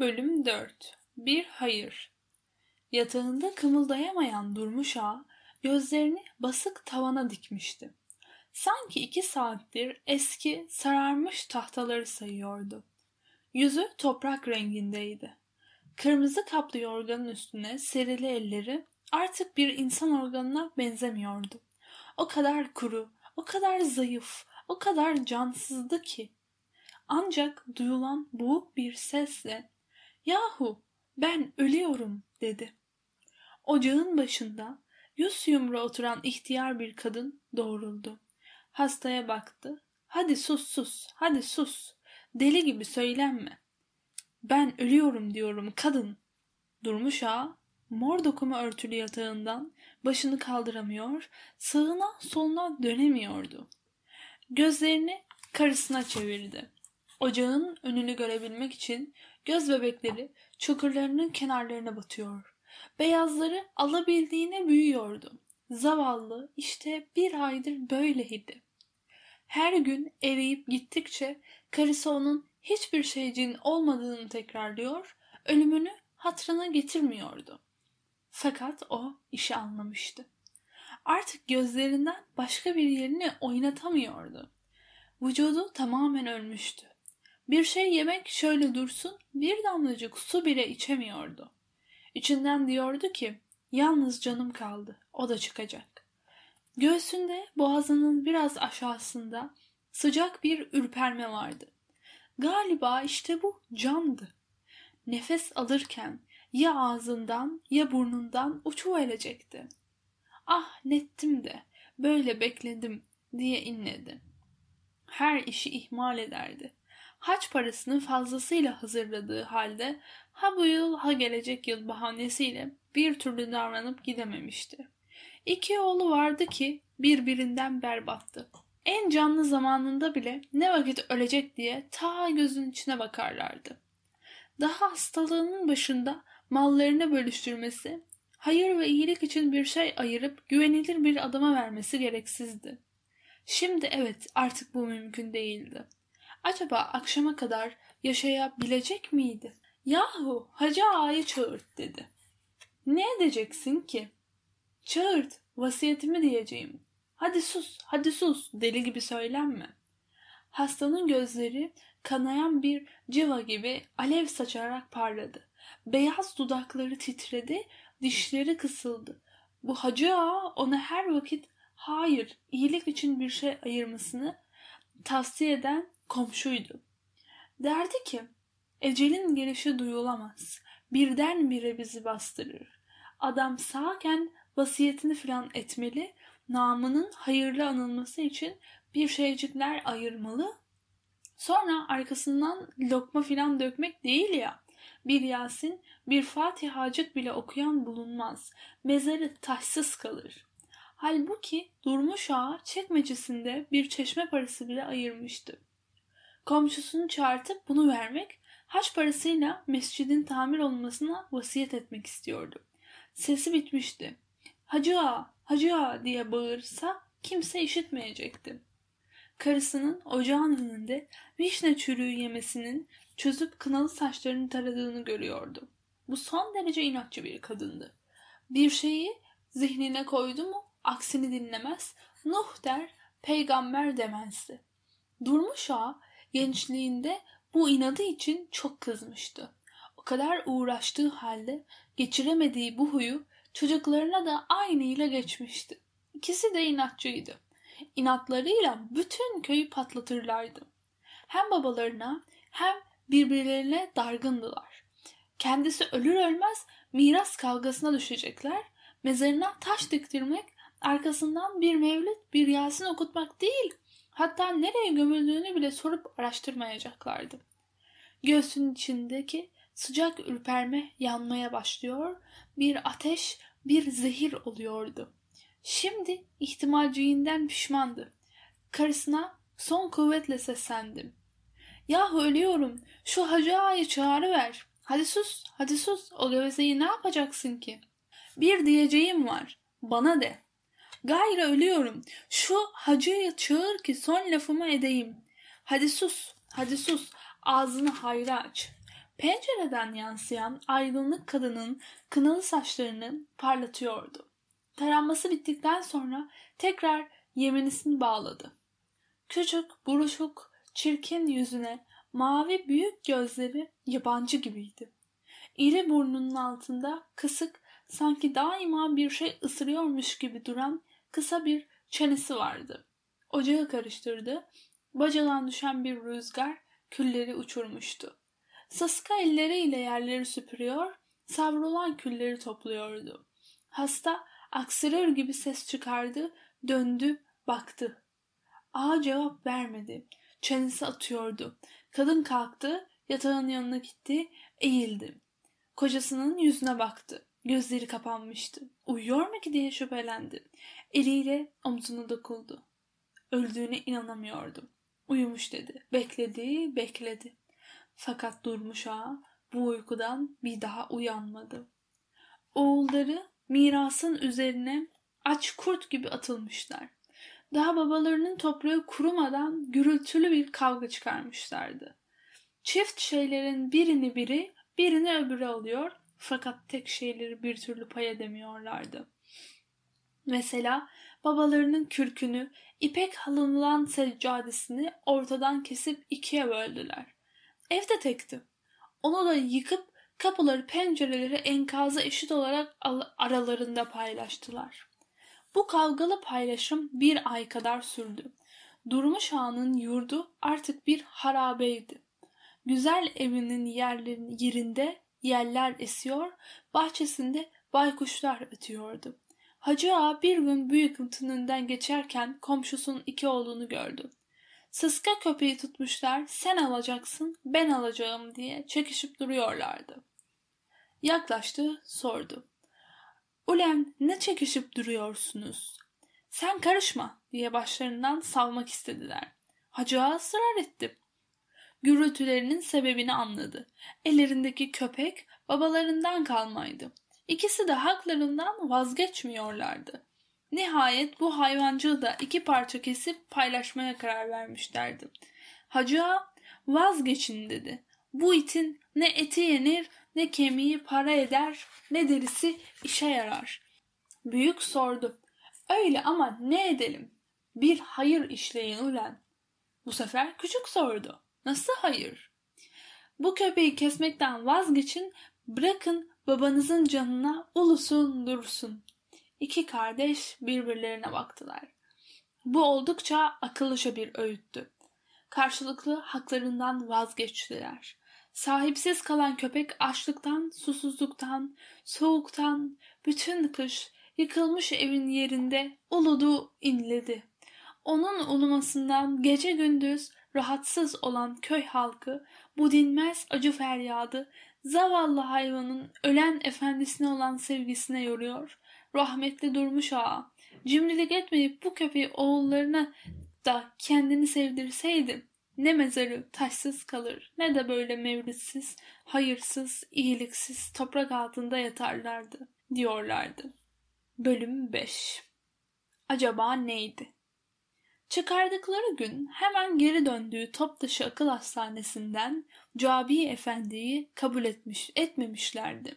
Bölüm 4 Bir Hayır Yatağında kımıldayamayan Durmuş Ağa gözlerini basık tavana dikmişti. Sanki iki saattir eski sararmış tahtaları sayıyordu. Yüzü toprak rengindeydi. Kırmızı kaplı yorganın üstüne serili elleri artık bir insan organına benzemiyordu. O kadar kuru, o kadar zayıf, o kadar cansızdı ki. Ancak duyulan boğuk bir sesle ''Yahu ben ölüyorum'' dedi. Ocağın başında yüz yumru oturan ihtiyar bir kadın doğruldu. Hastaya baktı. ''Hadi sus sus, hadi sus. Deli gibi söylenme. Ben ölüyorum diyorum kadın.'' Durmuş ağa mor dokuma örtülü yatağından başını kaldıramıyor, sağına soluna dönemiyordu. Gözlerini karısına çevirdi. Ocağın önünü görebilmek için göz bebekleri çukurlarının kenarlarına batıyor. Beyazları alabildiğine büyüyordu. Zavallı işte bir aydır böyleydi. Her gün eriyip gittikçe karısı onun hiçbir şeycin olmadığını tekrarlıyor, ölümünü hatırına getirmiyordu. Fakat o işi anlamıştı. Artık gözlerinden başka bir yerini oynatamıyordu. Vücudu tamamen ölmüştü. Bir şey yemek şöyle dursun bir damlacık su bile içemiyordu. İçinden diyordu ki yalnız canım kaldı o da çıkacak. Göğsünde boğazının biraz aşağısında sıcak bir ürperme vardı. Galiba işte bu candı. Nefes alırken ya ağzından ya burnundan uçuverecekti. Ah nettim de böyle bekledim diye inledi. Her işi ihmal ederdi haç parasını fazlasıyla hazırladığı halde ha bu yıl ha gelecek yıl bahanesiyle bir türlü davranıp gidememişti. İki oğlu vardı ki birbirinden berbattı. En canlı zamanında bile ne vakit ölecek diye ta gözün içine bakarlardı. Daha hastalığının başında mallarını bölüştürmesi, hayır ve iyilik için bir şey ayırıp güvenilir bir adama vermesi gereksizdi. Şimdi evet artık bu mümkün değildi. Acaba akşama kadar yaşayabilecek miydi? Yahu Hacı Ağa'yı çağırt dedi. Ne edeceksin ki? Çağırt, vasiyetimi diyeceğim. Hadi sus, hadi sus, deli gibi söylenme. Hastanın gözleri kanayan bir civa gibi alev saçarak parladı. Beyaz dudakları titredi, dişleri kısıldı. Bu hacı ağa ona her vakit hayır, iyilik için bir şey ayırmasını tavsiye eden komşuydu. Derdi ki ecelin gelişi duyulamaz. Birdenbire bizi bastırır. Adam sağken vasiyetini filan etmeli, namının hayırlı anılması için bir şeycikler ayırmalı. Sonra arkasından lokma filan dökmek değil ya. Bir Yasin, bir Fatihacık bile okuyan bulunmaz. Mezarı taşsız kalır. Halbuki Durmuş Ağa çekmecesinde bir çeşme parası bile ayırmıştı. Komşusunu çağırtıp bunu vermek, haç parasıyla mescidin tamir olmasına vasiyet etmek istiyordu. Sesi bitmişti. Hacı ağa, hacı ağa diye bağırsa kimse işitmeyecekti. Karısının ocağın önünde vişne çürüğü yemesinin çözüp kınalı saçlarını taradığını görüyordu. Bu son derece inatçı bir kadındı. Bir şeyi zihnine koydu mu aksini dinlemez, Nuh der, peygamber demezdi. Durmuş ağa gençliğinde bu inadı için çok kızmıştı. O kadar uğraştığı halde geçiremediği bu huyu çocuklarına da aynıyla geçmişti. İkisi de inatçıydı. İnatlarıyla bütün köyü patlatırlardı. Hem babalarına hem birbirlerine dargındılar. Kendisi ölür ölmez miras kavgasına düşecekler, mezarına taş diktirmek, arkasından bir mevlüt, bir yasin okutmak değil, Hatta nereye gömüldüğünü bile sorup araştırmayacaklardı. Göğsünün içindeki sıcak ürperme yanmaya başlıyor, bir ateş, bir zehir oluyordu. Şimdi ihtimalciğinden pişmandı. Karısına son kuvvetle seslendim. Yahu ölüyorum, şu hacı ağayı çağırıver. Hadi sus, hadi sus, o gevezeyi ne yapacaksın ki? Bir diyeceğim var, bana de. Gayrı ölüyorum. Şu hacıyı çağır ki son lafımı edeyim. Hadi sus, hadi sus. Ağzını hayra aç. pencereden yansıyan aydınlık kadının kınalı saçlarını parlatıyordu. Taranması bittikten sonra tekrar yeminisini bağladı. Küçük, buruşuk, çirkin yüzüne mavi büyük gözleri yabancı gibiydi. İri burnunun altında kısık, sanki daima bir şey ısırıyormuş gibi duran kısa bir çenesi vardı. Ocağı karıştırdı. Bacadan düşen bir rüzgar külleri uçurmuştu. Sıska elleriyle yerleri süpürüyor, savrulan külleri topluyordu. Hasta aksırır gibi ses çıkardı, döndü, baktı. Ağa cevap vermedi. Çenesi atıyordu. Kadın kalktı, yatağın yanına gitti, eğildi. Kocasının yüzüne baktı. Gözleri kapanmıştı. Uyuyor mu ki diye şüphelendi. Eliyle omzuna dokuldu. Öldüğüne inanamıyordu. Uyumuş dedi. Bekledi, bekledi. Fakat Durmuş Ağa bu uykudan bir daha uyanmadı. Oğulları mirasın üzerine aç kurt gibi atılmışlar. Daha babalarının toprağı kurumadan gürültülü bir kavga çıkarmışlardı. Çift şeylerin birini biri, birini öbürü alıyor fakat tek şeyleri bir türlü pay edemiyorlardı. Mesela babalarının kürkünü, ipek halınılan seccadesini ortadan kesip ikiye böldüler. Evde tekti. Onu da yıkıp kapıları pencereleri enkaza eşit olarak aralarında paylaştılar. Bu kavgalı paylaşım bir ay kadar sürdü. Durmuş Ağa'nın yurdu artık bir harabeydi. Güzel evinin yerlerin yerinde yeller esiyor, bahçesinde baykuşlar ötüyordu. Hacı Ağa bir gün büyük tününden geçerken komşusunun iki olduğunu gördü. Sıska köpeği tutmuşlar, sen alacaksın, ben alacağım diye çekişip duruyorlardı. Yaklaştı, sordu. Ulen ne çekişip duruyorsunuz? Sen karışma diye başlarından salmak istediler. Hacı Ağa ısrar etti. Gürültülerinin sebebini anladı. Ellerindeki köpek babalarından kalmaydı. İkisi de haklarından vazgeçmiyorlardı. Nihayet bu hayvancığı da iki parça kesip paylaşmaya karar vermişlerdi. Hacı Ağa vazgeçin dedi. Bu itin ne eti yenir ne kemiği para eder ne derisi işe yarar. Büyük sordu. Öyle ama ne edelim? Bir hayır işleyin ulen. Bu sefer küçük sordu. Nasıl hayır? Bu köpeği kesmekten vazgeçin, bırakın babanızın canına ulusun dursun. İki kardeş birbirlerine baktılar. Bu oldukça akıllıca bir öğüttü. Karşılıklı haklarından vazgeçtiler. Sahipsiz kalan köpek açlıktan, susuzluktan, soğuktan, bütün kış yıkılmış evin yerinde uludu inledi. Onun ulumasından gece gündüz rahatsız olan köy halkı bu dinmez acı feryadı zavallı hayvanın ölen efendisine olan sevgisine yoruyor. Rahmetli Durmuş Ağa cimrilik etmeyip bu köpeği oğullarına da kendini sevdirseydi ne mezarı taşsız kalır ne de böyle mevritsiz, hayırsız, iyiliksiz toprak altında yatarlardı diyorlardı. Bölüm 5 Acaba neydi? Çıkardıkları gün hemen geri döndüğü Toptaşı Akıl Hastanesi'nden Cabi Efendi'yi kabul etmiş, etmemişlerdi.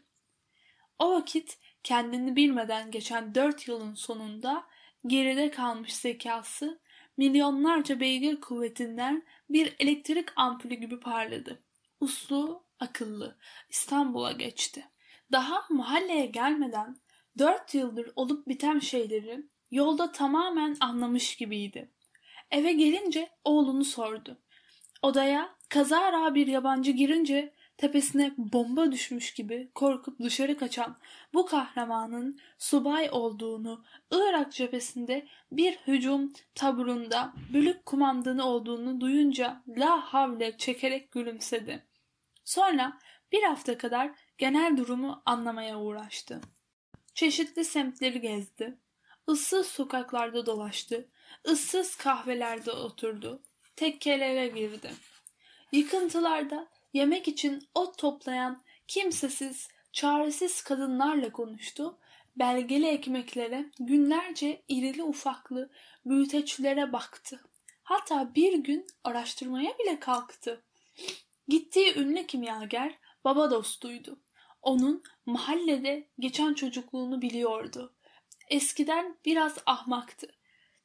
O vakit kendini bilmeden geçen dört yılın sonunda geride kalmış zekası milyonlarca beygir kuvvetinden bir elektrik ampulü gibi parladı. Uslu, akıllı İstanbul'a geçti. Daha mahalleye gelmeden dört yıldır olup biten şeyleri yolda tamamen anlamış gibiydi. Eve gelince oğlunu sordu. Odaya kazara bir yabancı girince tepesine bomba düşmüş gibi korkup dışarı kaçan bu kahramanın subay olduğunu, Irak cephesinde bir hücum taburunda bölük kumandanı olduğunu duyunca la havle çekerek gülümsedi. Sonra bir hafta kadar genel durumu anlamaya uğraştı. Çeşitli semtleri gezdi. Issız sokaklarda dolaştı. Issız kahvelerde oturdu. Tekkelere girdi. Yıkıntılarda yemek için ot toplayan kimsesiz, çaresiz kadınlarla konuştu. Belgeli ekmeklere, günlerce irili ufaklı büyüteçlere baktı. Hatta bir gün araştırmaya bile kalktı. Gittiği ünlü kimyager baba dostuydu. Onun mahallede geçen çocukluğunu biliyordu. Eskiden biraz ahmaktı.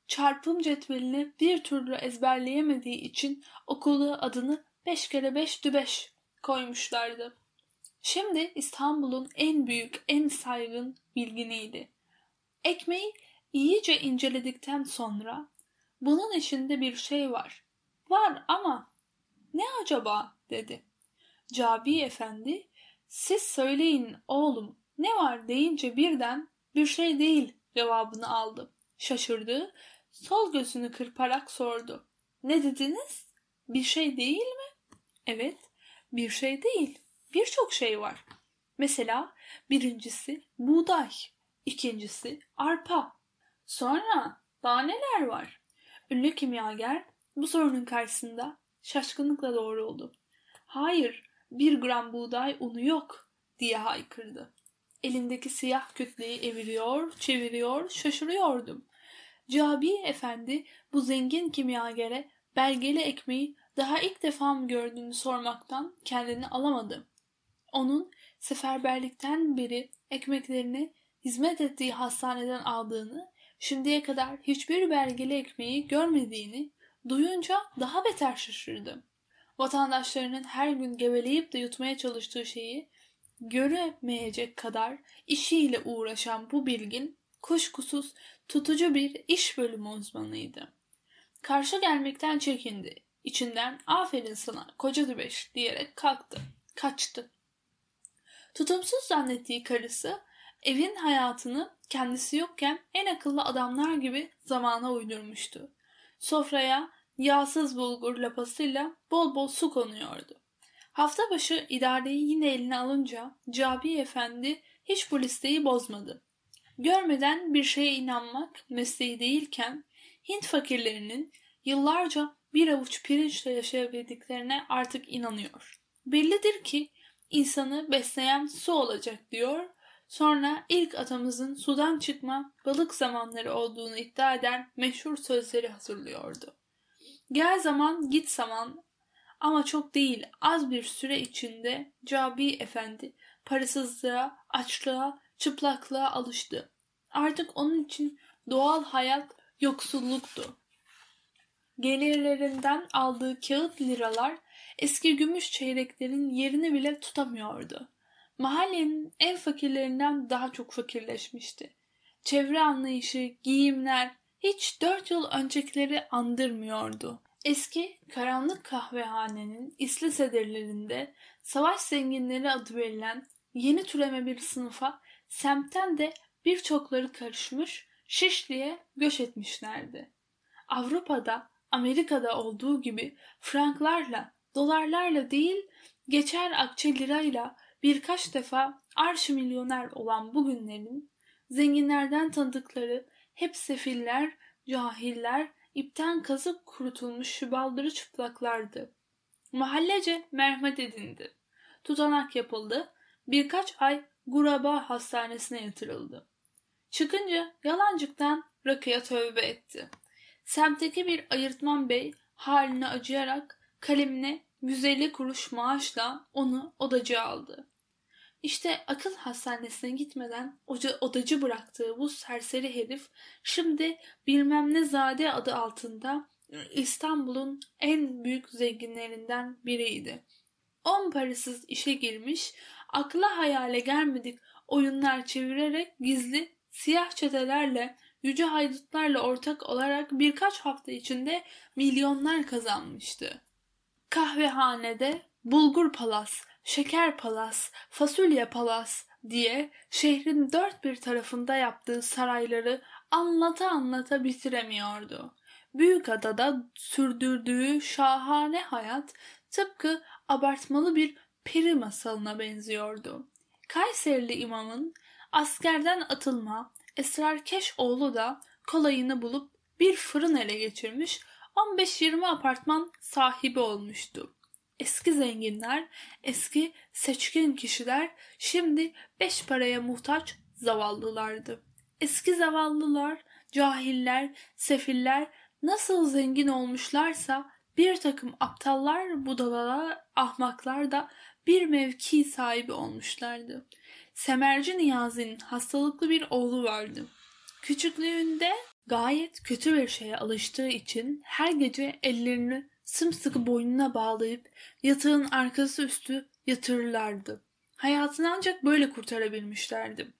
Çarpım cetvelini bir türlü ezberleyemediği için okulu adını beş kere beş dübeş koymuşlardı. Şimdi İstanbul'un en büyük, en saygın bilginiydi. Ekmeği iyice inceledikten sonra bunun içinde bir şey var. Var ama ne acaba dedi. Cabi Efendi siz söyleyin oğlum ne var deyince birden bir şey değil cevabını aldı. Şaşırdı, sol gözünü kırparak sordu. Ne dediniz? Bir şey değil mi? Evet, bir şey değil. Birçok şey var. Mesela birincisi buğday, ikincisi arpa. Sonra daha neler var? Ünlü kimyager bu sorunun karşısında şaşkınlıkla doğruldu. Hayır, bir gram buğday unu yok diye haykırdı. Elindeki siyah kütleyi eviriyor, çeviriyor, şaşırıyordum. Cabi Efendi bu zengin kimyagere belgeli ekmeği daha ilk defa mı gördüğünü sormaktan kendini alamadı. Onun seferberlikten beri ekmeklerini hizmet ettiği hastaneden aldığını, şimdiye kadar hiçbir belgeli ekmeği görmediğini duyunca daha beter şaşırdı. Vatandaşlarının her gün geveleyip de yutmaya çalıştığı şeyi göremeyecek kadar işiyle uğraşan bu bilgin kuşkusuz tutucu bir iş bölümü uzmanıydı. Karşı gelmekten çekindi. İçinden aferin sana koca dübeş diyerek kalktı. Kaçtı. Tutumsuz zannettiği karısı evin hayatını kendisi yokken en akıllı adamlar gibi zamana uydurmuştu. Sofraya yağsız bulgur lapasıyla bol bol su konuyordu. Hafta başı idareyi yine eline alınca Cabi Efendi hiç bu listeyi bozmadı. Görmeden bir şeye inanmak mesleği değilken Hint fakirlerinin yıllarca bir avuç pirinçle yaşayabildiklerine artık inanıyor. Bellidir ki insanı besleyen su olacak diyor. Sonra ilk atamızın sudan çıkma balık zamanları olduğunu iddia eden meşhur sözleri hazırlıyordu. Gel zaman git zaman ama çok değil az bir süre içinde Cabi Efendi parasızlığa, açlığa, çıplaklığa alıştı. Artık onun için doğal hayat yoksulluktu. Gelirlerinden aldığı kağıt liralar eski gümüş çeyreklerin yerini bile tutamıyordu. Mahallenin en fakirlerinden daha çok fakirleşmişti. Çevre anlayışı, giyimler hiç dört yıl öncekileri andırmıyordu. Eski karanlık kahvehanenin isli sedirlerinde savaş zenginleri adı verilen yeni türeme bir sınıfa semtten de birçokları karışmış Şişli'ye göç etmişlerdi. Avrupa'da, Amerika'da olduğu gibi franklarla, dolarlarla değil, geçer akçe lirayla birkaç defa arş milyoner olan bu günlerin zenginlerden tanıdıkları hep sefiller, cahiller, ipten kazıp kurutulmuş şubaldırı çıplaklardı. Mahallece merhamet edindi. Tutanak yapıldı. Birkaç ay Guraba hastanesine yatırıldı. Çıkınca yalancıktan rakıya tövbe etti. Semtteki bir ayırtman bey haline acıyarak kalemine 150 kuruş maaşla onu odacı aldı. İşte akıl hastanesine gitmeden odacı bıraktığı bu serseri herif şimdi bilmem ne zade adı altında İstanbul'un en büyük zenginlerinden biriydi. On parasız işe girmiş, akla hayale gelmedik oyunlar çevirerek gizli siyah çetelerle, yüce haydutlarla ortak olarak birkaç hafta içinde milyonlar kazanmıştı. Kahvehanede Bulgur Palas, Şeker Palas, Fasulye Palas diye şehrin dört bir tarafında yaptığı sarayları anlata anlata bitiremiyordu. Büyük adada sürdürdüğü şahane hayat tıpkı abartmalı bir peri masalına benziyordu. Kayserili imamın askerden atılma Esrarkeş oğlu da kolayını bulup bir fırın ele geçirmiş 15-20 apartman sahibi olmuştu. Eski zenginler, eski seçkin kişiler şimdi beş paraya muhtaç zavallılardı. Eski zavallılar, cahiller, sefiller nasıl zengin olmuşlarsa bir takım aptallar, budalalar, ahmaklar da bir mevki sahibi olmuşlardı. Semerci Niyazi'nin hastalıklı bir oğlu vardı. Küçüklüğünde gayet kötü bir şeye alıştığı için her gece ellerini sımsıkı boynuna bağlayıp yatağın arkası üstü yatırırlardı. Hayatını ancak böyle kurtarabilmişlerdi.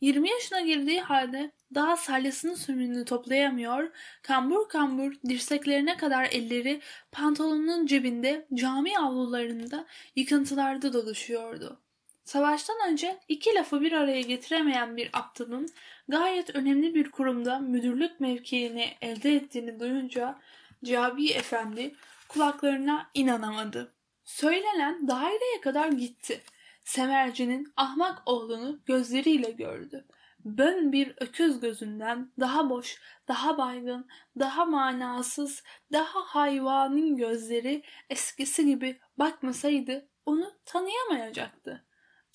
20 yaşına girdiği halde daha salyasını sümünü toplayamıyor, kambur kambur dirseklerine kadar elleri pantolonunun cebinde cami avlularında yıkıntılarda dolaşıyordu. Savaştan önce iki lafı bir araya getiremeyen bir aptalın gayet önemli bir kurumda müdürlük mevkiini elde ettiğini duyunca Cabi Efendi kulaklarına inanamadı. Söylenen daireye kadar gitti. Semerci'nin ahmak oğlunu gözleriyle gördü. Bön bir öküz gözünden daha boş, daha baygın, daha manasız, daha hayvanın gözleri eskisi gibi bakmasaydı onu tanıyamayacaktı.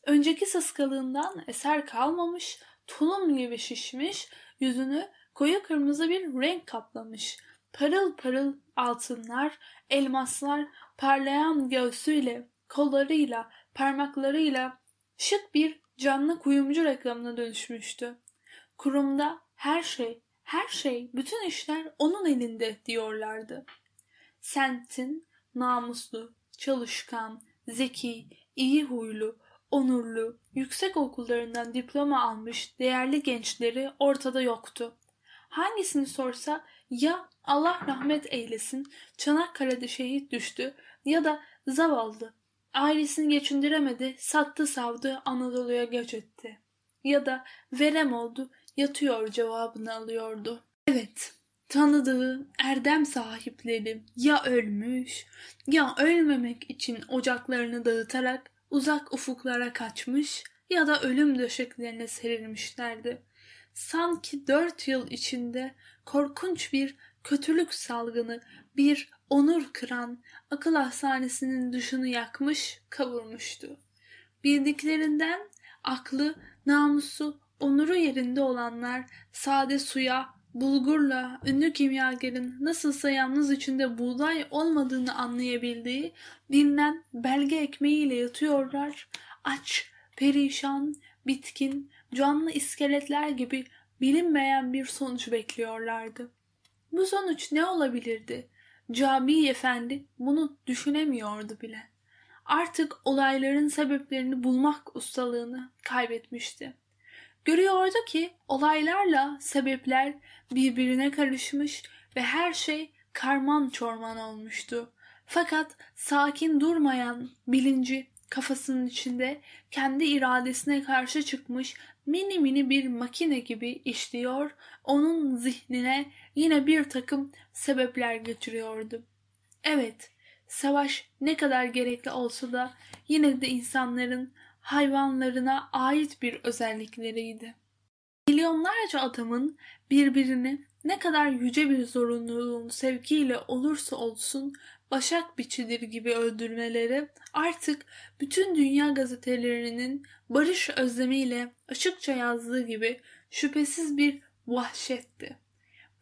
Önceki sıskalığından eser kalmamış, tulum gibi şişmiş, yüzünü koyu kırmızı bir renk kaplamış. Parıl parıl altınlar, elmaslar parlayan göğsüyle, kollarıyla, parmaklarıyla şık bir canlı kuyumcu reklamına dönüşmüştü. Kurumda her şey, her şey, bütün işler onun elinde diyorlardı. Sentin namuslu, çalışkan, zeki, iyi huylu, onurlu, yüksek okullarından diploma almış değerli gençleri ortada yoktu. Hangisini sorsa ya Allah rahmet eylesin Çanakkale'de şehit düştü ya da zavallı ailesini geçindiremedi sattı savdı Anadolu'ya göç etti. Ya da verem oldu yatıyor cevabını alıyordu. Evet tanıdığı erdem sahipleri ya ölmüş ya ölmemek için ocaklarını dağıtarak uzak ufuklara kaçmış ya da ölüm döşeklerine serilmişlerdi. Sanki dört yıl içinde korkunç bir kötülük salgını, bir onur kıran akıl hastanesinin dışını yakmış, kavurmuştu. Bildiklerinden aklı, namusu, onuru yerinde olanlar sade suya, bulgurla ünlü kimyagerin nasılsa yalnız içinde buğday olmadığını anlayabildiği bilinen belge ekmeğiyle yatıyorlar. Aç, perişan, bitkin, canlı iskeletler gibi bilinmeyen bir sonuç bekliyorlardı. Bu sonuç ne olabilirdi? Cabi Efendi bunu düşünemiyordu bile. Artık olayların sebeplerini bulmak ustalığını kaybetmişti. Görüyordu ki olaylarla sebepler birbirine karışmış ve her şey karman çorman olmuştu. Fakat sakin durmayan bilinci kafasının içinde kendi iradesine karşı çıkmış mini mini bir makine gibi işliyor, onun zihnine yine bir takım sebepler götürüyordu. Evet, savaş ne kadar gerekli olsa da yine de insanların hayvanlarına ait bir özellikleriydi. Milyonlarca adamın birbirini ne kadar yüce bir zorunluluğun sevkiyle olursa olsun başak biçilir gibi öldürmeleri artık bütün dünya gazetelerinin barış özlemiyle açıkça yazdığı gibi şüphesiz bir vahşetti.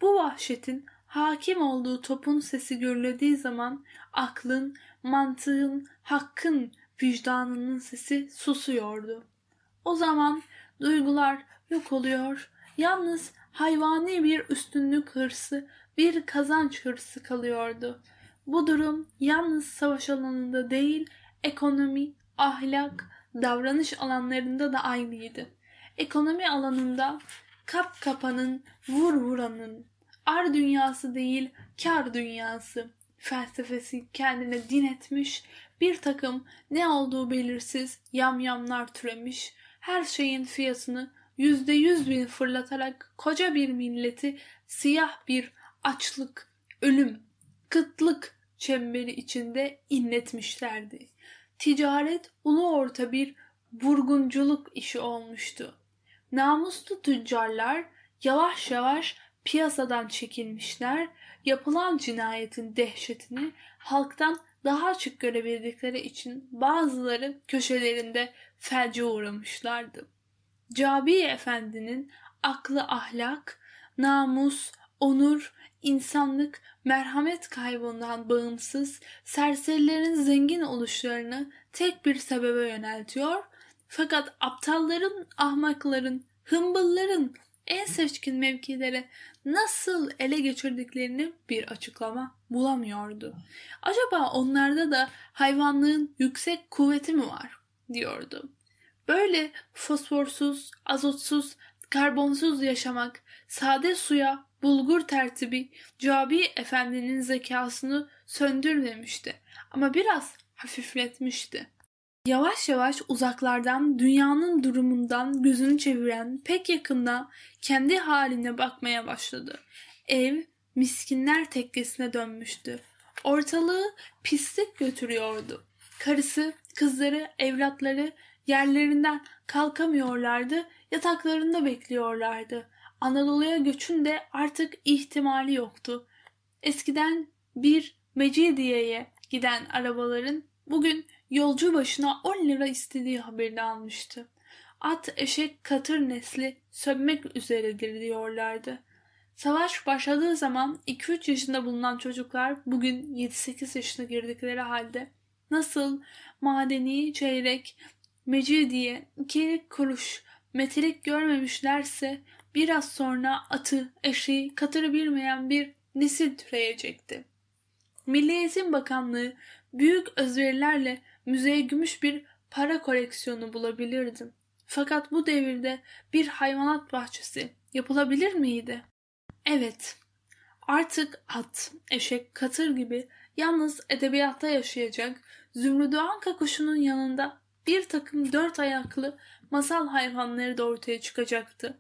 Bu vahşetin hakim olduğu topun sesi görülediği zaman aklın, mantığın, hakkın, vicdanının sesi susuyordu. O zaman duygular yok oluyor, yalnız hayvani bir üstünlük hırsı, bir kazanç hırsı kalıyordu. Bu durum yalnız savaş alanında değil, ekonomi, ahlak, davranış alanlarında da aynıydı. Ekonomi alanında kap kapanın, vur vuranın, ar dünyası değil, kar dünyası felsefesi kendine din etmiş, bir takım ne olduğu belirsiz yamyamlar türemiş, her şeyin fiyatını yüzde yüz bin fırlatarak koca bir milleti siyah bir açlık, ölüm, kıtlık çemberi içinde inletmişlerdi. Ticaret ulu orta bir vurgunculuk işi olmuştu. Namuslu tüccarlar yavaş yavaş piyasadan çekilmişler, yapılan cinayetin dehşetini halktan daha açık görebildikleri için bazıları köşelerinde felce uğramışlardı. Cabi Efendi'nin aklı ahlak, namus, onur, insanlık merhamet kaybından bağımsız serserilerin zengin oluşlarını tek bir sebebe yöneltiyor fakat aptalların, ahmakların, hımbılların en seçkin mevkilere nasıl ele geçirdiklerini bir açıklama bulamıyordu. Acaba onlarda da hayvanlığın yüksek kuvveti mi var diyordu. Böyle fosforsuz, azotsuz, karbonsuz yaşamak sade suya bulgur tertibi Cabi Efendi'nin zekasını söndürmemişti ama biraz hafifletmişti. Yavaş yavaş uzaklardan dünyanın durumundan gözünü çeviren pek yakında kendi haline bakmaya başladı. Ev miskinler tekkesine dönmüştü. Ortalığı pislik götürüyordu. Karısı, kızları, evlatları yerlerinden kalkamıyorlardı, yataklarında bekliyorlardı. Anadolu'ya göçün de artık ihtimali yoktu. Eskiden bir Mecidiye'ye giden arabaların bugün yolcu başına 10 lira istediği haberini almıştı. At, eşek, katır nesli sönmek üzeredir diyorlardı. Savaş başladığı zaman 2-3 yaşında bulunan çocuklar bugün 7-8 yaşına girdikleri halde nasıl madeni, çeyrek, mecidiye, ikilik kuruş, metelik görmemişlerse biraz sonra atı, eşeği, katırı bilmeyen bir nesil türeyecekti. Milli Eğitim Bakanlığı büyük özverilerle müzeye gümüş bir para koleksiyonu bulabilirdim. Fakat bu devirde bir hayvanat bahçesi yapılabilir miydi? Evet, artık at, eşek, katır gibi yalnız edebiyatta yaşayacak Zümrüdü Anka kuşunun yanında bir takım dört ayaklı masal hayvanları da ortaya çıkacaktı.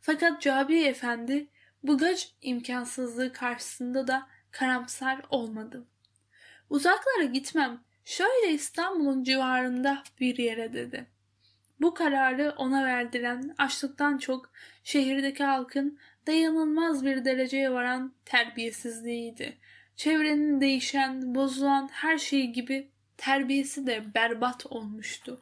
Fakat Cabi Efendi bu gaç imkansızlığı karşısında da karamsar olmadı. Uzaklara gitmem, şöyle İstanbul'un civarında bir yere dedi. Bu kararı ona verdiren açlıktan çok şehirdeki halkın dayanılmaz bir dereceye varan terbiyesizliğiydi. Çevrenin değişen, bozulan her şey gibi terbiyesi de berbat olmuştu.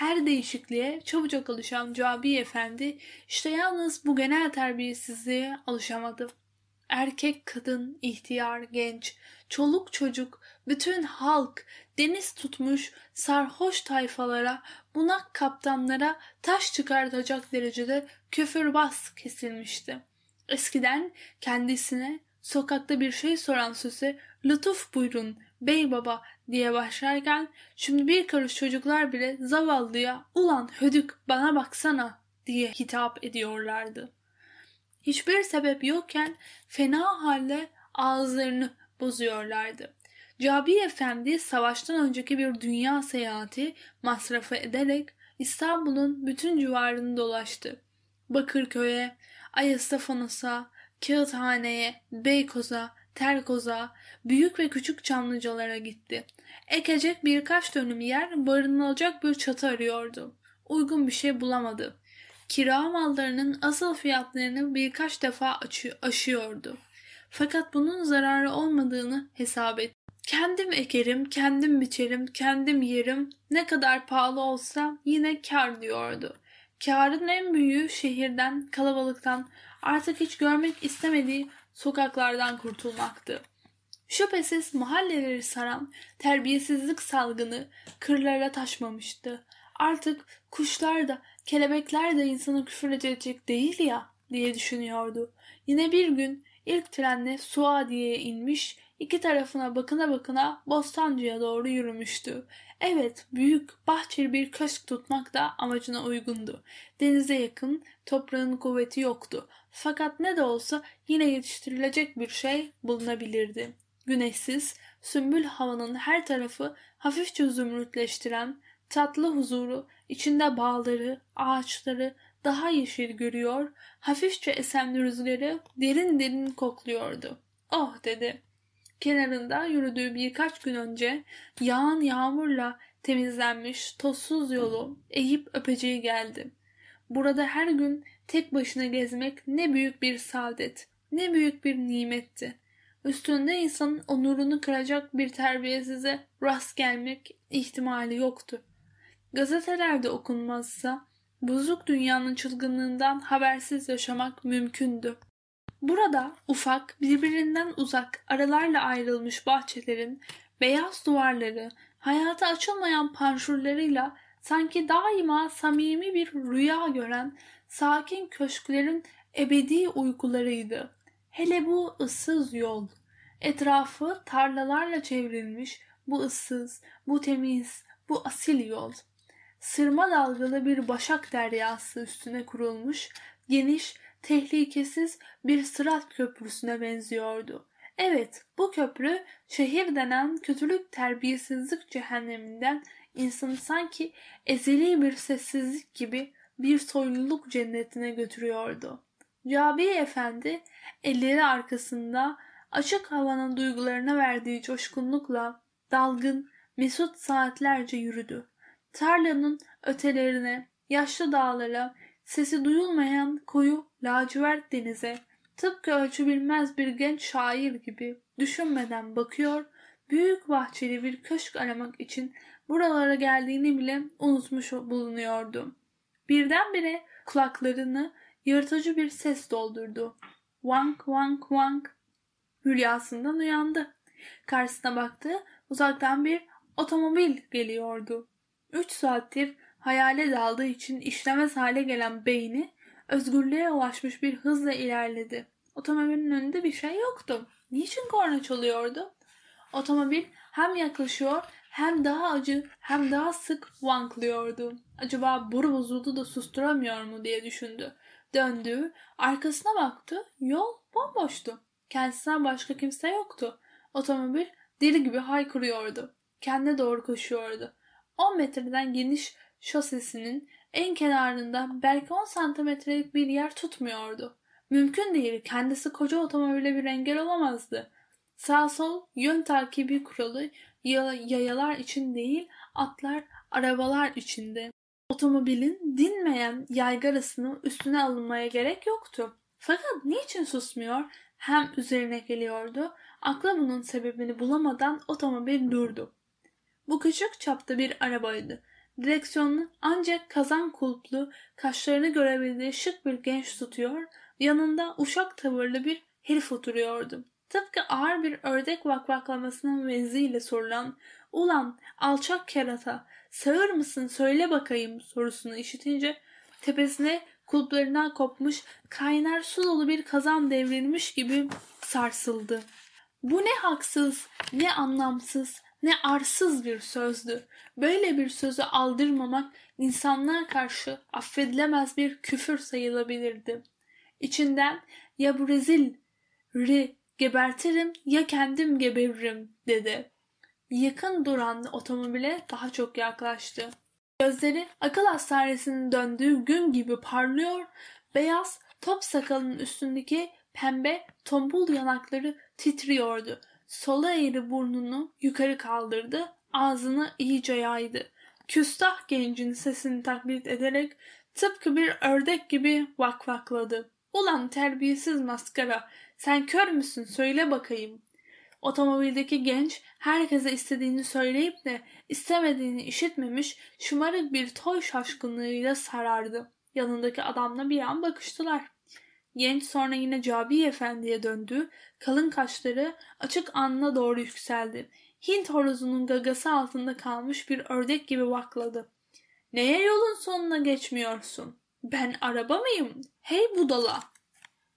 Her değişikliğe çabucak alışan Cabi Efendi işte yalnız bu genel terbiyesizliğe alışamadı. Erkek, kadın, ihtiyar, genç, çoluk çocuk, bütün halk deniz tutmuş sarhoş tayfalara, bunak kaptanlara taş çıkartacak derecede küfürbaz kesilmişti. Eskiden kendisine sokakta bir şey soran söze lütuf buyurun bey baba diye başlarken şimdi bir karış çocuklar bile zavallıya ulan hödük bana baksana diye hitap ediyorlardı. Hiçbir sebep yokken fena halde ağızlarını bozuyorlardı. Cabi Efendi savaştan önceki bir dünya seyahati masrafı ederek İstanbul'un bütün civarını dolaştı. Bakırköy'e, Ayastafonos'a, Kağıthane'ye, Beykoz'a, Terkoz'a, büyük ve küçük çamlıcalara gitti. Ekecek birkaç dönüm yer barınılacak bir çatı arıyordu. Uygun bir şey bulamadı. Kira mallarının asıl fiyatlarını birkaç defa aşıyordu. Fakat bunun zararı olmadığını hesap etti. Kendim ekerim, kendim biçerim, kendim yerim. Ne kadar pahalı olsa yine kar diyordu. Karın en büyüğü şehirden, kalabalıktan, artık hiç görmek istemediği sokaklardan kurtulmaktı. Şüphesiz mahalleleri saran terbiyesizlik salgını kırlara taşmamıştı. Artık kuşlar da kelebekler de insana küfür edecek değil ya diye düşünüyordu. Yine bir gün ilk trenle Suadiye'ye inmiş, iki tarafına bakına bakına Bostancı'ya doğru yürümüştü. Evet, büyük, bahçeli bir köşk tutmak da amacına uygundu. Denize yakın, toprağın kuvveti yoktu. Fakat ne de olsa yine yetiştirilecek bir şey bulunabilirdi. Güneşsiz, sümbül havanın her tarafı hafifçe zümrütleştiren, tatlı huzuru, içinde bağları, ağaçları daha yeşil görüyor, hafifçe esen rüzgarı derin derin kokluyordu. Oh dedi. Kenarında yürüdüğü birkaç gün önce yağan yağmurla temizlenmiş tozsuz yolu eğip öpeceği geldi. Burada her gün tek başına gezmek ne büyük bir saadet, ne büyük bir nimetti. Üstünde insanın onurunu kıracak bir terbiyesize rast gelmek ihtimali yoktu. Gazetelerde okunmazsa bozuk dünyanın çılgınlığından habersiz yaşamak mümkündü. Burada ufak, birbirinden uzak, aralarla ayrılmış bahçelerin beyaz duvarları, hayata açılmayan panjurlarıyla sanki daima samimi bir rüya gören sakin köşklerin ebedi uykularıydı. Hele bu ıssız yol, etrafı tarlalarla çevrilmiş bu ıssız, bu temiz, bu asil yol. Sırma dalgalı bir başak deryası üstüne kurulmuş, geniş, tehlikesiz bir sırat köprüsüne benziyordu. Evet, bu köprü şehir denen kötülük terbiyesizlik cehenneminden insanı sanki ezeli bir sessizlik gibi bir soyluluk cennetine götürüyordu. Cabi Efendi elleri arkasında açık havanın duygularına verdiği coşkunlukla dalgın, mesut saatlerce yürüdü. Tarlanın ötelerine, yaşlı dağlara, sesi duyulmayan koyu lacivert denize, tıpkı ölçü bilmez bir genç şair gibi düşünmeden bakıyor, büyük bahçeli bir köşk aramak için buralara geldiğini bile unutmuş bulunuyordu. Birdenbire kulaklarını yırtıcı bir ses doldurdu. Wank wank wank. Hülyasından uyandı. Karşısına baktı. Uzaktan bir otomobil geliyordu. Üç saattir hayale daldığı için işlemez hale gelen beyni özgürlüğe ulaşmış bir hızla ilerledi. Otomobilin önünde bir şey yoktu. Niçin korna çalıyordu? Otomobil hem yaklaşıyor hem daha acı hem daha sık vanklıyordu. Acaba boru bozuldu da susturamıyor mu diye düşündü. Döndü, arkasına baktı, yol bomboştu. Kendisinden başka kimse yoktu. Otomobil deli gibi haykırıyordu. Kendine doğru koşuyordu. 10 metreden geniş şosesinin en kenarında belki 10 santimetrelik bir yer tutmuyordu. Mümkün değil, kendisi koca otomobile bir engel olamazdı. Sağ sol yön takibi kuralı yayalar için değil, atlar, arabalar içinde. Otomobilin dinmeyen yaygarasının üstüne alınmaya gerek yoktu. Fakat niçin susmuyor? Hem üzerine geliyordu. Akla bunun sebebini bulamadan otomobil durdu. Bu küçük çapta bir arabaydı. Direksiyonunu ancak kazan kulplu, kaşlarını görebildiği şık bir genç tutuyor, yanında uşak tavırlı bir herif oturuyordu. Tıpkı ağır bir ördek vakvaklamasının benziyle sorulan ''Ulan alçak kerata sağır mısın söyle bakayım'' sorusunu işitince tepesine kulplarından kopmuş kaynar su dolu bir kazan devrilmiş gibi sarsıldı. Bu ne haksız, ne anlamsız, ne arsız bir sözdü. Böyle bir sözü aldırmamak insanlığa karşı affedilemez bir küfür sayılabilirdi. İçinden ya bu rezil ri gebertirim ya kendim geberirim dedi. Yakın duran otomobile daha çok yaklaştı. Gözleri akıl hastanesinin döndüğü gün gibi parlıyor, beyaz top sakalının üstündeki pembe tombul yanakları titriyordu. Sola eğri burnunu yukarı kaldırdı, ağzını iyice yaydı. Küstah gencin sesini taklit ederek tıpkı bir ördek gibi vakvakladı. Ulan terbiyesiz maskara, sen kör müsün söyle bakayım. Otomobildeki genç herkese istediğini söyleyip de istemediğini işitmemiş şımarık bir toy şaşkınlığıyla sarardı. Yanındaki adamla bir an bakıştılar. Genç sonra yine Cabi Efendi'ye döndü. Kalın kaşları açık alnına doğru yükseldi. Hint horozunun gagası altında kalmış bir ördek gibi vakladı. Neye yolun sonuna geçmiyorsun? Ben araba mıyım? Hey budala!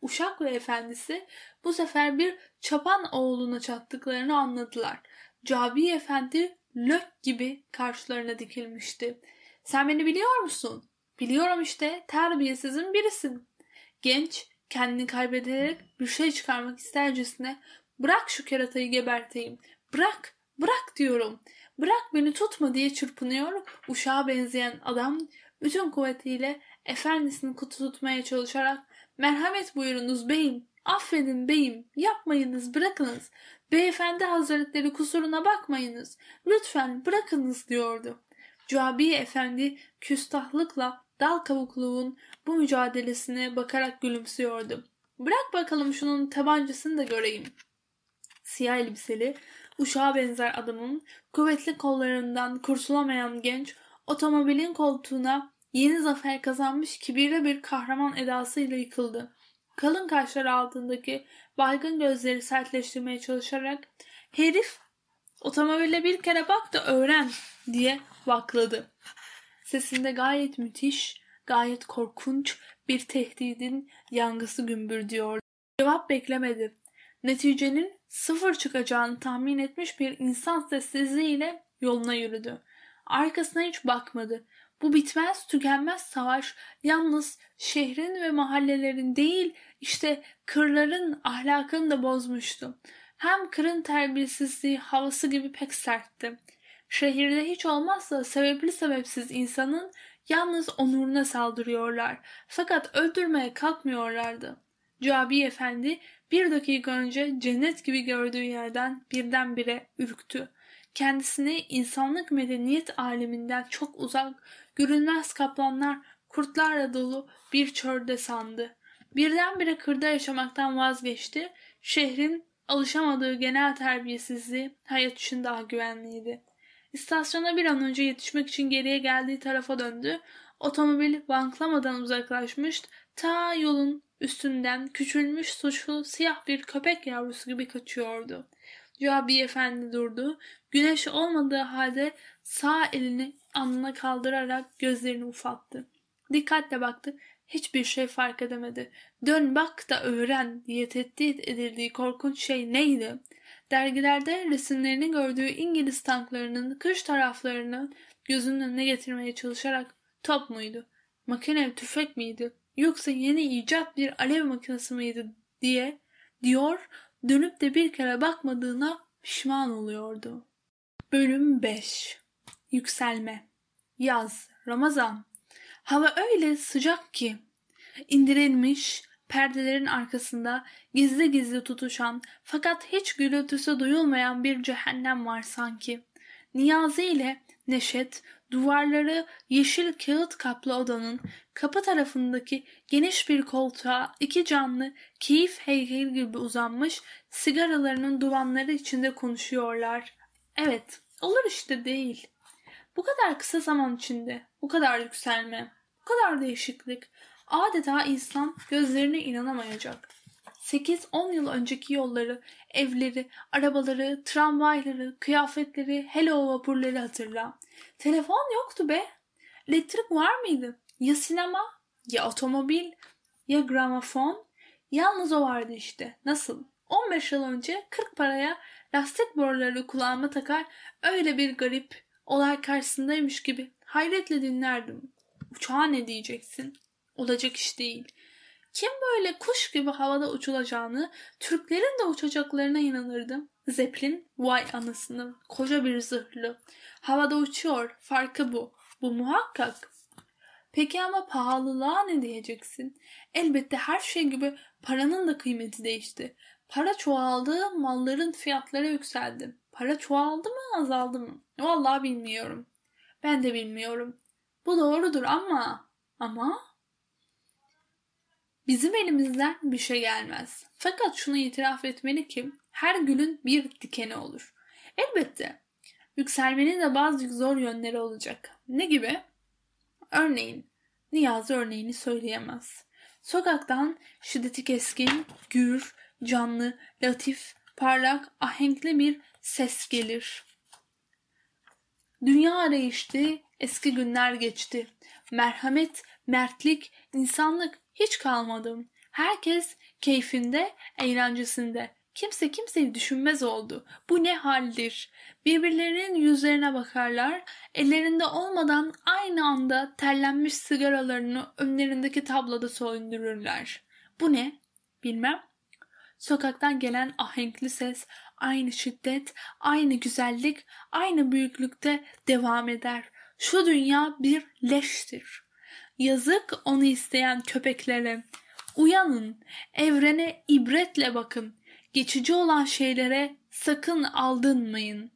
Uşak ve efendisi bu sefer bir çapan oğluna çattıklarını anladılar. Cabi Efendi lök gibi karşılarına dikilmişti. Sen beni biliyor musun? Biliyorum işte terbiyesizin birisin. Genç kendini kaybederek bir şey çıkarmak istercesine bırak şu keratayı geberteyim. Bırak, bırak diyorum. Bırak beni tutma diye çırpınıyor. Uşağa benzeyen adam bütün kuvvetiyle efendisini kutu tutmaya çalışarak merhamet buyurunuz beyim, affedin beyim, yapmayınız bırakınız. Beyefendi hazretleri kusuruna bakmayınız. Lütfen bırakınız diyordu. Cuabi efendi küstahlıkla dal kavukluğun bu mücadelesine bakarak gülümsüyordu. Bırak bakalım şunun tabancasını da göreyim. Siyah elbiseli, uşağa benzer adamın kuvvetli kollarından kurtulamayan genç otomobilin koltuğuna yeni zafer kazanmış kibirli bir kahraman edasıyla yıkıldı. kalın kaşlar altındaki baygın gözleri sertleştirmeye çalışarak herif otomobile bir kere bak da öğren diye vakladı. Sesinde gayet müthiş, gayet korkunç bir tehdidin yangısı gümbürdüyordu. Cevap beklemedi. Neticenin sıfır çıkacağını tahmin etmiş bir insan sessizliğiyle yoluna yürüdü. Arkasına hiç bakmadı. Bu bitmez tükenmez savaş yalnız şehrin ve mahallelerin değil işte kırların ahlakını da bozmuştu. Hem kırın terbiyesizliği havası gibi pek sertti. Şehirde hiç olmazsa sebepli sebepsiz insanın yalnız onuruna saldırıyorlar. Fakat öldürmeye kalkmıyorlardı. Cabi Efendi bir dakika önce cennet gibi gördüğü yerden birdenbire ürktü. Kendisini insanlık medeniyet aleminden çok uzak, görünmez kaplanlar, kurtlarla dolu bir çölde sandı. Birdenbire kırda yaşamaktan vazgeçti. Şehrin alışamadığı genel terbiyesizliği hayat için daha güvenliydi. İstasyona bir an önce yetişmek için geriye geldiği tarafa döndü. Otomobil banklamadan uzaklaşmış, ta yolun üstünden küçülmüş suçlu siyah bir köpek yavrusu gibi kaçıyordu. Cabi Efendi durdu. Güneş olmadığı halde sağ elini alnına kaldırarak gözlerini ufattı. Dikkatle baktı. Hiçbir şey fark edemedi. Dön bak da öğren diye tehdit edildiği korkunç şey neydi? Dergilerde resimlerini gördüğü İngiliz tanklarının kış taraflarını gözünün önüne getirmeye çalışarak top muydu? Makine tüfek miydi? Yoksa yeni icat bir alev makinesi miydi diye diyor dönüp de bir kere bakmadığına pişman oluyordu. Bölüm 5 Yükselme Yaz, Ramazan Hava öyle sıcak ki indirilmiş perdelerin arkasında gizli gizli tutuşan fakat hiç gürültüsü duyulmayan bir cehennem var sanki. Niyazi ile Neşet duvarları yeşil kağıt kaplı odanın kapı tarafındaki geniş bir koltuğa iki canlı keyif heykeli gibi uzanmış sigaralarının duvanları içinde konuşuyorlar. Evet olur işte değil. Bu kadar kısa zaman içinde bu kadar yükselme, bu kadar değişiklik adeta insan gözlerine inanamayacak. 8-10 yıl önceki yolları, evleri, arabaları, tramvayları, kıyafetleri, hele o vapurları hatırla. Telefon yoktu be. Elektrik var mıydı? Ya sinema, ya otomobil, ya gramofon. Yalnız o vardı işte. Nasıl? 15 yıl önce 40 paraya lastik boruları kulağıma takar öyle bir garip olay karşısındaymış gibi hayretle dinlerdim. Uçağa ne diyeceksin? Olacak iş değil. Kim böyle kuş gibi havada uçulacağını, Türklerin de uçacaklarına inanırdı. Zeppelin, vay anasını, koca bir zırhlı. Havada uçuyor, farkı bu. Bu muhakkak. Peki ama pahalılığa ne diyeceksin? Elbette her şey gibi paranın da kıymeti değişti. Para çoğaldı, malların fiyatları yükseldi. Para çoğaldı mı, azaldı mı? Vallahi bilmiyorum. Ben de bilmiyorum. Bu doğrudur ama ama Bizim elimizden bir şey gelmez. Fakat şunu itiraf etmeli ki her gülün bir dikeni olur. Elbette yükselmenin de bazı zor yönleri olacak. Ne gibi? Örneğin Niyazi örneğini söyleyemez. Sokaktan şiddeti keskin, gür, canlı, latif, parlak, ahenkli bir ses gelir. Dünya değişti, eski günler geçti. Merhamet, mertlik, insanlık hiç kalmadım. Herkes keyfinde, eğlencesinde. Kimse kimseyi düşünmez oldu. Bu ne haldir? Birbirlerinin yüzlerine bakarlar, ellerinde olmadan aynı anda terlenmiş sigaralarını önlerindeki tabloda söndürürler. Bu ne? Bilmem. Sokaktan gelen ahenkli ses aynı şiddet, aynı güzellik, aynı büyüklükte devam eder. Şu dünya bir leştir. Yazık onu isteyen köpeklere. Uyanın, evrene ibretle bakın. Geçici olan şeylere sakın aldınmayın.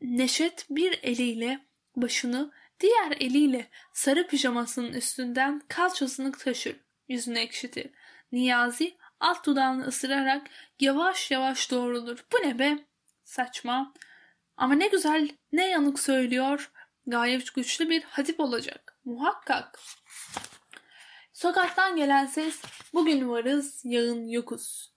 Neşet bir eliyle başını, diğer eliyle sarı pijamasının üstünden kalçasını taşır, yüzünü ekşitir. Niyazi alt dudağını ısırarak yavaş yavaş doğrulur. Bu ne be? Saçma. Ama ne güzel, ne yanık söylüyor. Gayet güçlü bir hatip olacak. Muhakkak. Sokaktan gelen ses bugün varız yarın yokuz.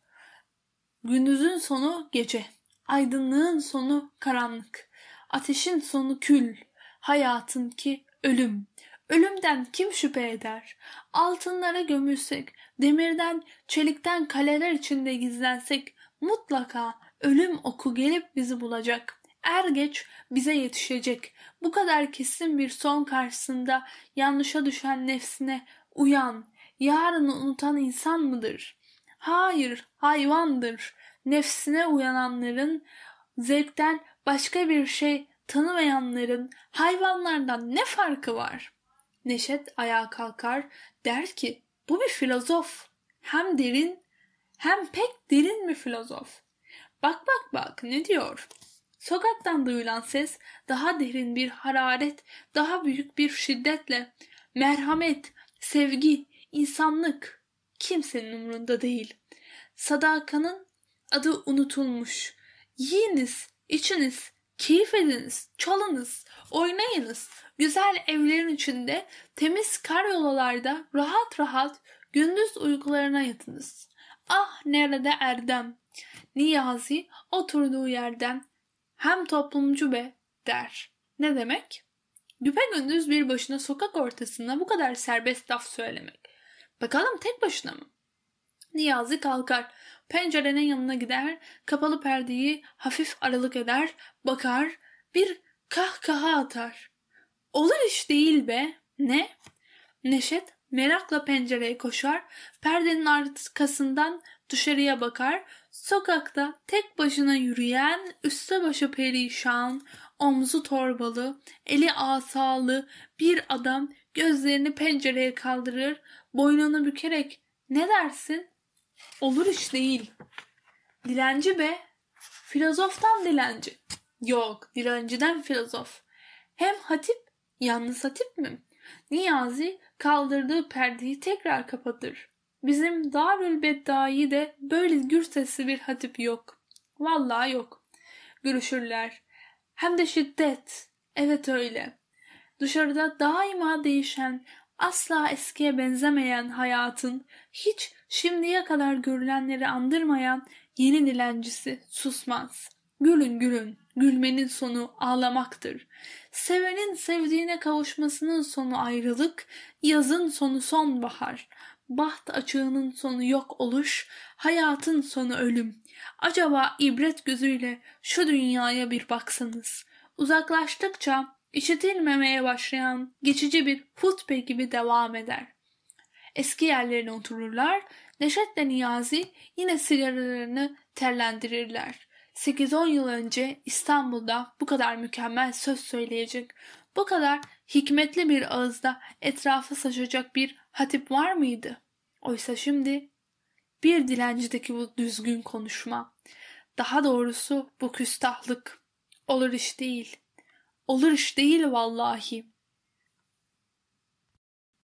Gündüzün sonu gece. Aydınlığın sonu karanlık. Ateşin sonu kül. Hayatın ki ölüm. Ölümden kim şüphe eder? Altınlara gömülsek, demirden, çelikten kaleler içinde gizlensek mutlaka ölüm oku gelip bizi bulacak. Er geç bize yetişecek. Bu kadar kesin bir son karşısında yanlışa düşen nefsine uyan, yarını unutan insan mıdır? Hayır, hayvandır. Nefsine uyananların, zevkten başka bir şey tanımayanların hayvanlardan ne farkı var? Neşet ayağa kalkar, der ki bu bir filozof. Hem derin hem pek derin bir filozof. Bak bak bak ne diyor? Sokaktan duyulan ses daha derin bir hararet, daha büyük bir şiddetle merhamet, sevgi, insanlık kimsenin umrunda değil. Sadakanın adı unutulmuş. Yiyiniz, içiniz, keyif ediniz, çalınız, oynayınız. Güzel evlerin içinde, temiz karyolalarda rahat rahat gündüz uykularına yatınız. Ah nerede Erdem? Niyazi oturduğu yerden hem toplumcu be der. Ne demek? Güpe gündüz bir başına sokak ortasında bu kadar serbest laf söylemek. Bakalım tek başına mı? Niyazi kalkar. Pencerenin yanına gider, kapalı perdeyi hafif aralık eder, bakar, bir kahkaha atar. Olur iş değil be. Ne? Neşet merakla pencereye koşar, perdenin arkasından dışarıya bakar, sokakta tek başına yürüyen, üstte başı perişan, omzu torbalı, eli asalı bir adam gözlerini pencereye kaldırır, boynunu bükerek ne dersin? Olur iş değil. Dilenci be. Filozoftan dilenci. Yok, dilenciden filozof. Hem hatip, yalnız hatip mi? Niyazi kaldırdığı perdeyi tekrar kapatır. Bizim Darül Beddai de böyle gür sesli bir hatip yok. Vallahi yok. Görüşürler. Hem de şiddet. Evet öyle. Dışarıda daima değişen, asla eskiye benzemeyen hayatın, hiç şimdiye kadar görülenleri andırmayan yeni dilencisi susmaz. Gülün gülün, gülmenin sonu ağlamaktır. Sevenin sevdiğine kavuşmasının sonu ayrılık, yazın sonu sonbahar. Baht açığının sonu yok oluş, hayatın sonu ölüm. Acaba ibret gözüyle şu dünyaya bir baksanız. Uzaklaştıkça işitilmemeye başlayan geçici bir hutbe gibi devam eder. Eski yerlerine otururlar, Neşet'le Niyazi yine sigaralarını terlendirirler. 8-10 yıl önce İstanbul'da bu kadar mükemmel söz söyleyecek, bu kadar hikmetli bir ağızda etrafı saçacak bir hatip var mıydı? Oysa şimdi bir dilencideki bu düzgün konuşma, daha doğrusu bu küstahlık olur iş değil. Olur iş değil vallahi.